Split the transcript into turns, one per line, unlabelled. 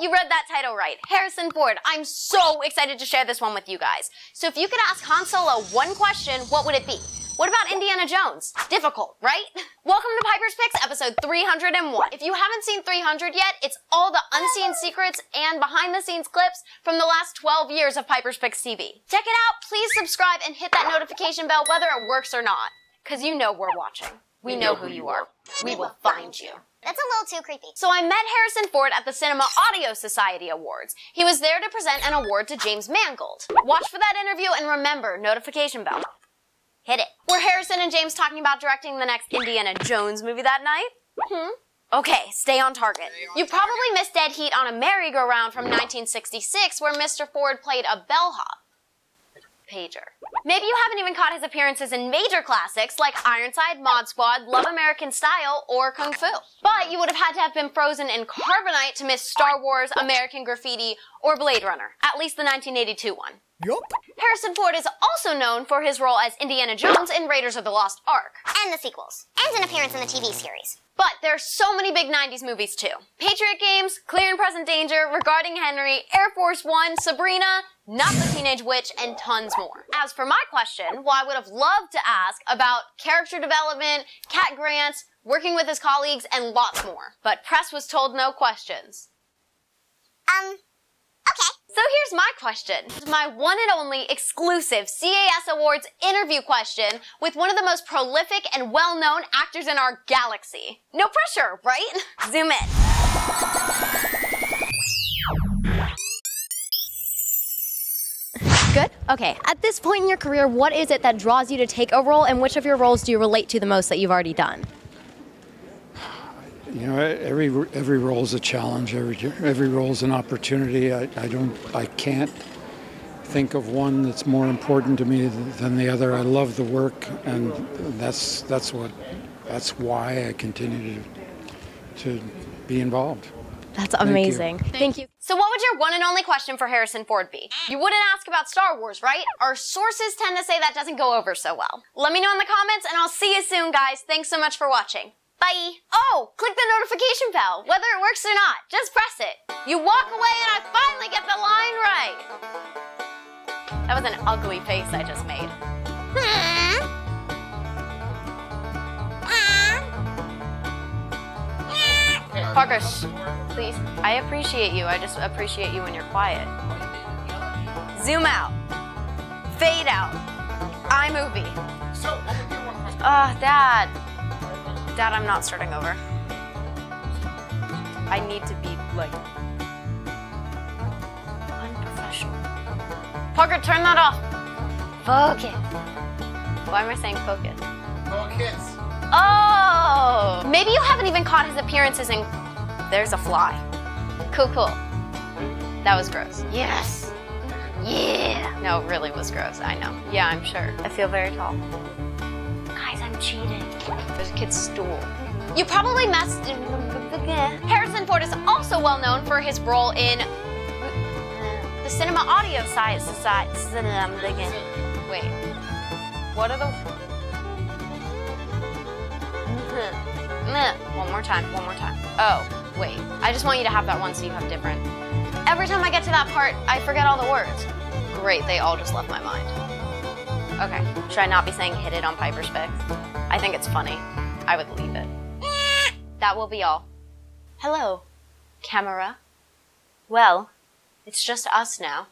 You read that title right. Harrison Ford. I'm so excited to share this one with you guys. So if you could ask Han Solo one question, what would it be? What about Indiana Jones? Difficult, right? Welcome to Piper's Picks, episode 301. If you haven't seen 300 yet, it's all the unseen secrets and behind the scenes clips from the last 12 years of Piper's Picks TV. Check it out, please subscribe and hit that notification bell whether it works or not. Cause you know we're watching. We know who you are. We will find you.
That's a little too creepy.
So I met Harrison Ford at the Cinema Audio Society Awards. He was there to present an award to James Mangold. Watch for that interview and remember, notification bell. Hit it. Were Harrison and James talking about directing the next Indiana Jones movie that night? Hmm? Okay, stay on target. you probably missed Dead Heat on a Merry-Go-Round from 1966 where Mr. Ford played a bellhop. Pager. Maybe you haven't even caught his appearances in major classics like Ironside, Mod Squad, Love American Style, or Kung Fu. But you would have had to have been frozen in carbonite to miss Star Wars, American Graffiti, or Blade Runner, at least the 1982 one.
Yup.
Harrison Ford is also known for his role as Indiana Jones in Raiders of the Lost Ark.
And the sequels. And an appearance in the TV series.
But there are so many big 90s movies too. Patriot Games, Clear and Present Danger, Regarding Henry, Air Force One, Sabrina, Not the Teenage Witch, and tons more. As for my question, well, I would have loved to ask about character development, cat grants, working with his colleagues, and lots more. But press was told no questions.
Um, okay.
Here's my question. My one and only exclusive CAS Awards interview question with one of the most prolific and well-known actors in our galaxy. No pressure, right? Zoom in. Good? Okay. At this point in your career, what is it that draws you to take a role and which of your roles do you relate to the most that you've already done?
You know, every every role is a challenge. Every every role is an opportunity. I, I don't, I can't think of one that's more important to me than the other. I love the work, and that's that's what that's why I continue to to be involved.
That's
you.
amazing. Thank you. So, what would your one and only question for Harrison Ford be? You wouldn't ask about Star Wars, right? Our sources tend to say that doesn't go over so well. Let me know in the comments, and I'll see you soon, guys. Thanks so much for watching. Bye. Oh, click the notification bell, whether it works or not. Just press it. You walk away, and I finally get the line right. That was an ugly face I just made. Parker, please. I appreciate you. I just appreciate you when you're quiet. Zoom out. Fade out. iMovie. Ah, Dad. Dad, I'm not starting over. I need to be like unprofessional. Parker, turn that off. Focus. Why am I saying focus?
Focus.
Oh! Maybe you haven't even caught his appearances in. There's a fly. Cool, cool. That was gross. Yes. Yeah. No, it really was gross. I know. Yeah, I'm sure. I feel very tall. Cheating. There's a kid's stool. You probably messed. Harrison Ford is also well known for his role in uh, the Cinema Audio Science Society. Wait. What are the one more time, one more time. Oh, wait. I just want you to have that one so you have different. Every time I get to that part, I forget all the words. Great, they all just left my mind. Okay, should I not be saying hit it on Piper's Picks? I think it's funny. I would leave it. That will be all. Hello, camera. Well, it's just us now.